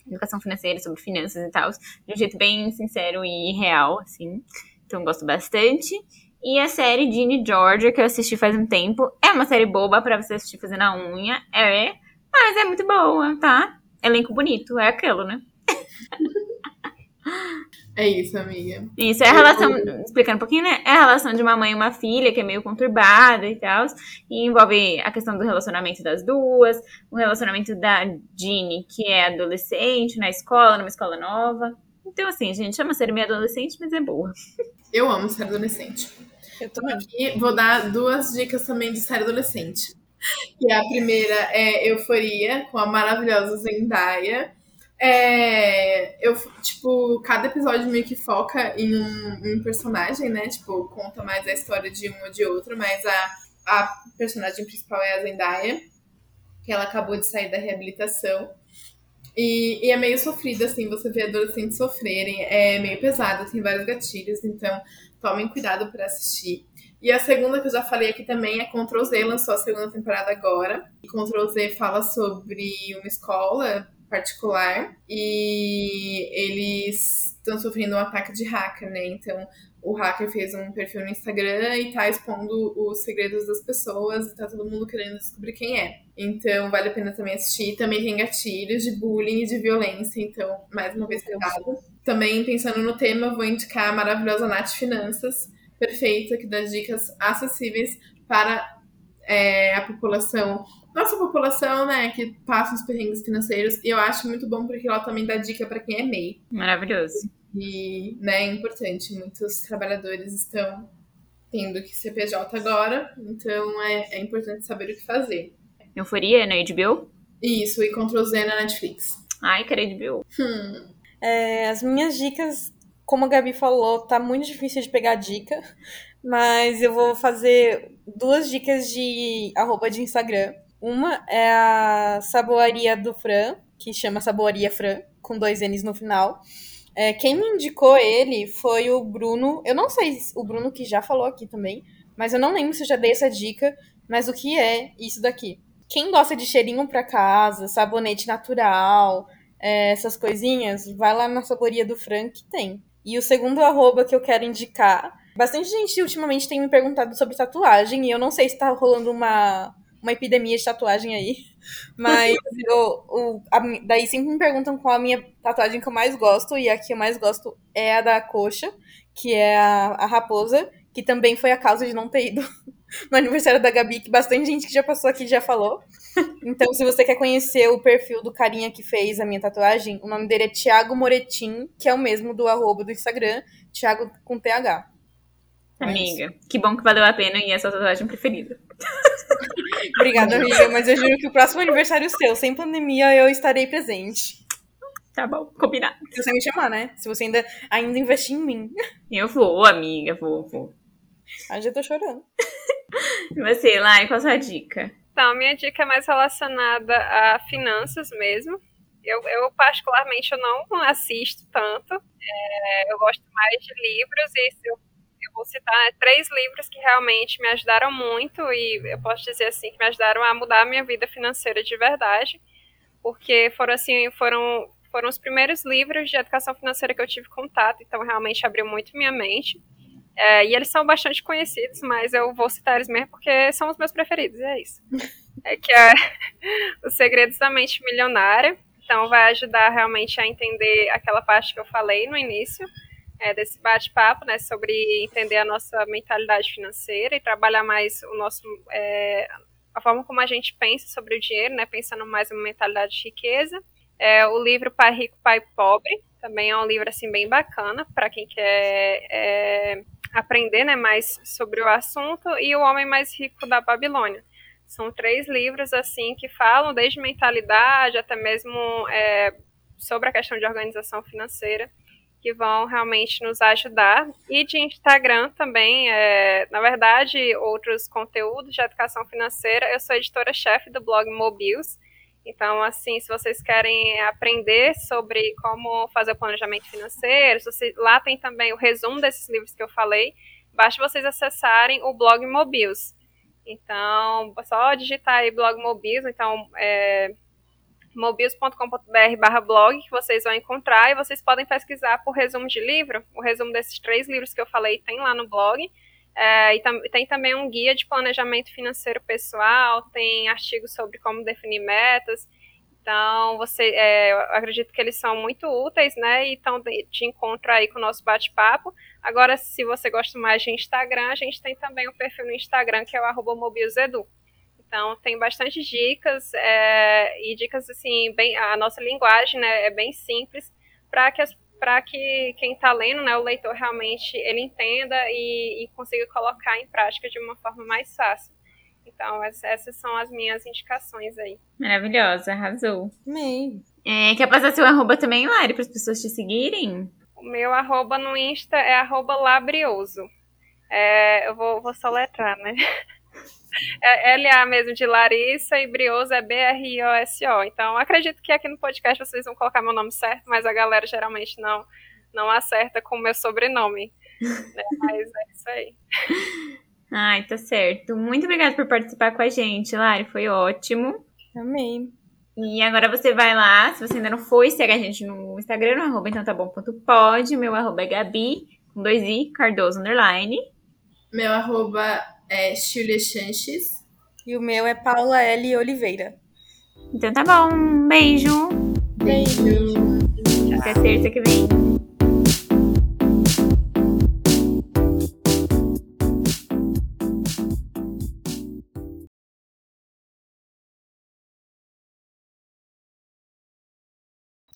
educação financeira, sobre finanças e tal, de um jeito bem sincero e real, assim. Então gosto bastante. E a série Ginny Georgia, que eu assisti faz um tempo, é uma série boba pra você assistir fazendo a unha, é, mas é muito boa, tá? Elenco bonito, é aquilo, né? É isso, amiga. Isso, é a relação, explicando um pouquinho, né? É a relação de uma mãe e uma filha, que é meio conturbada e tal. E envolve a questão do relacionamento das duas, o relacionamento da Ginny, que é adolescente, na escola, numa escola nova. Então, assim, gente, uma série meio adolescente, mas é boa. Eu amo ser adolescente. Eu também. E vou dar duas dicas também de série adolescente. Que a primeira é Euforia, com a maravilhosa Zendaya. É, eu, tipo, cada episódio meio que foca em um, um personagem, né? Tipo, conta mais a história de um ou de outro, mas a, a personagem principal é a Zendaya, que ela acabou de sair da reabilitação. E, e é meio sofrida, assim, você vê adolescentes sofrerem. É meio pesado, tem vários gatilhos, então tomem cuidado para assistir. E a segunda que eu já falei aqui também é Ctrl Z, lançou a segunda temporada agora. E Ctrl Z fala sobre uma escola particular e eles estão sofrendo um ataque de hacker, né? Então o hacker fez um perfil no Instagram e tá expondo os segredos das pessoas e tá todo mundo querendo descobrir quem é. Então vale a pena também assistir. Também tem gatilhos de bullying e de violência, então mais uma vez cuidado. Também pensando no tema, vou indicar a maravilhosa Nath Finanças, perfeita, que dá dicas acessíveis para é, a população, nossa população, né, que passa os perrengues financeiros. E eu acho muito bom porque ela também dá dica para quem é MEI. Maravilhoso. E, né, é importante. Muitos trabalhadores estão tendo que ser PJ agora, então é, é importante saber o que fazer. Euforia na HBO? Isso, e Ctrl Z na Netflix. Ai, HBO. Hum. É, as minhas dicas, como a Gabi falou, tá muito difícil de pegar dica, mas eu vou fazer duas dicas de arroba de Instagram. Uma é a Saboaria do Fran, que chama Saboaria Fran, com dois N's no final. É, quem me indicou ele foi o Bruno. Eu não sei o Bruno que já falou aqui também, mas eu não lembro se eu já dei essa dica. Mas o que é isso daqui? Quem gosta de cheirinho pra casa, sabonete natural, é, essas coisinhas, vai lá na Saboria do Fran que tem. E o segundo arroba que eu quero indicar. Bastante gente ultimamente tem me perguntado sobre tatuagem, e eu não sei se tá rolando uma, uma epidemia de tatuagem aí. Mas eu, o, a, daí sempre me perguntam qual a minha tatuagem que eu mais gosto, e a que eu mais gosto é a da coxa, que é a, a raposa, que também foi a causa de não ter ido no aniversário da Gabi, que bastante gente que já passou aqui já falou. Então, se você quer conhecer o perfil do carinha que fez a minha tatuagem, o nome dele é Thiago Moretin, que é o mesmo do arroba do Instagram, Thiago com TH. Amiga, que bom que valeu a pena e é a sua tatuagem preferida. Obrigada, amiga, mas eu juro que o próximo aniversário seu, sem pandemia, eu estarei presente. Tá bom, combinado. Se você me chamar, né? Se você ainda, ainda investir em mim. Eu vou, amiga, vou, vou. Ah, já tô chorando. E você, Lai, qual a sua dica? Então, minha dica é mais relacionada a finanças mesmo. Eu, eu particularmente, eu não assisto tanto. É, eu gosto mais de livros e eu vou citar né, três livros que realmente me ajudaram muito e eu posso dizer assim que me ajudaram a mudar a minha vida financeira de verdade, porque foram assim, foram foram os primeiros livros de educação financeira que eu tive contato, então realmente abriu muito minha mente. É, e eles são bastante conhecidos, mas eu vou citar eles mesmo porque são os meus preferidos, é isso. É que é Os Segredos da Mente Milionária. Então vai ajudar realmente a entender aquela parte que eu falei no início é, desse bate-papo, né, sobre entender a nossa mentalidade financeira e trabalhar mais o nosso é, a forma como a gente pensa sobre o dinheiro, né, pensando mais uma mentalidade de riqueza. É, o livro Pai Rico, Pai Pobre também é um livro assim bem bacana para quem quer é, aprender né, mais sobre o assunto e O Homem Mais Rico da Babilônia. São três livros assim que falam desde mentalidade até mesmo é, sobre a questão de organização financeira que vão realmente nos ajudar. E de Instagram também, é, na verdade, outros conteúdos de educação financeira. Eu sou editora-chefe do blog Mobius. Então, assim, se vocês querem aprender sobre como fazer o planejamento financeiro, você, lá tem também o resumo desses livros que eu falei. Basta vocês acessarem o blog Mobius. Então, só digitar aí blog Mobius, então é, mobius.com.br blog que vocês vão encontrar e vocês podem pesquisar por resumo de livro. O resumo desses três livros que eu falei tem lá no blog. É, e tam tem também um guia de planejamento financeiro pessoal, tem artigos sobre como definir metas. Então, você, é, eu acredito que eles são muito úteis, né? E então te encontro aí com o nosso bate-papo. Agora, se você gosta mais de Instagram, a gente tem também um perfil no Instagram que é o arroba mobiusedu. Então, tem bastante dicas é, e dicas assim, bem, a nossa linguagem né, é bem simples para que para que quem está lendo, né, o leitor realmente ele entenda e, e, consiga colocar em prática de uma forma mais fácil. Então, essas são as minhas indicações aí. Maravilhosa, arrasou. Amei. É, quer passar seu arroba também, Lari, para as pessoas te seguirem? O meu arroba no Insta é arroba labrioso. É, eu vou, vou soletrar, né? É LA mesmo de Larissa e Brioso é B-R-I-O-S-O. Então, acredito que aqui no podcast vocês vão colocar meu nome certo, mas a galera geralmente não, não acerta com o meu sobrenome. né? Mas é isso aí. Ai, tá certo. Muito obrigada por participar com a gente, Lari. Foi ótimo. Amei. E agora você vai lá, se você ainda não foi, segue a gente no Instagram, no arroba então tá bom ponto pode. Meu arroba é Gabi, com dois i, Cardoso, underline. Meu arroba é Julia Chanches. E o meu é Paula L. Oliveira. Então tá bom, um beijo. Beijo. Até terça que vem.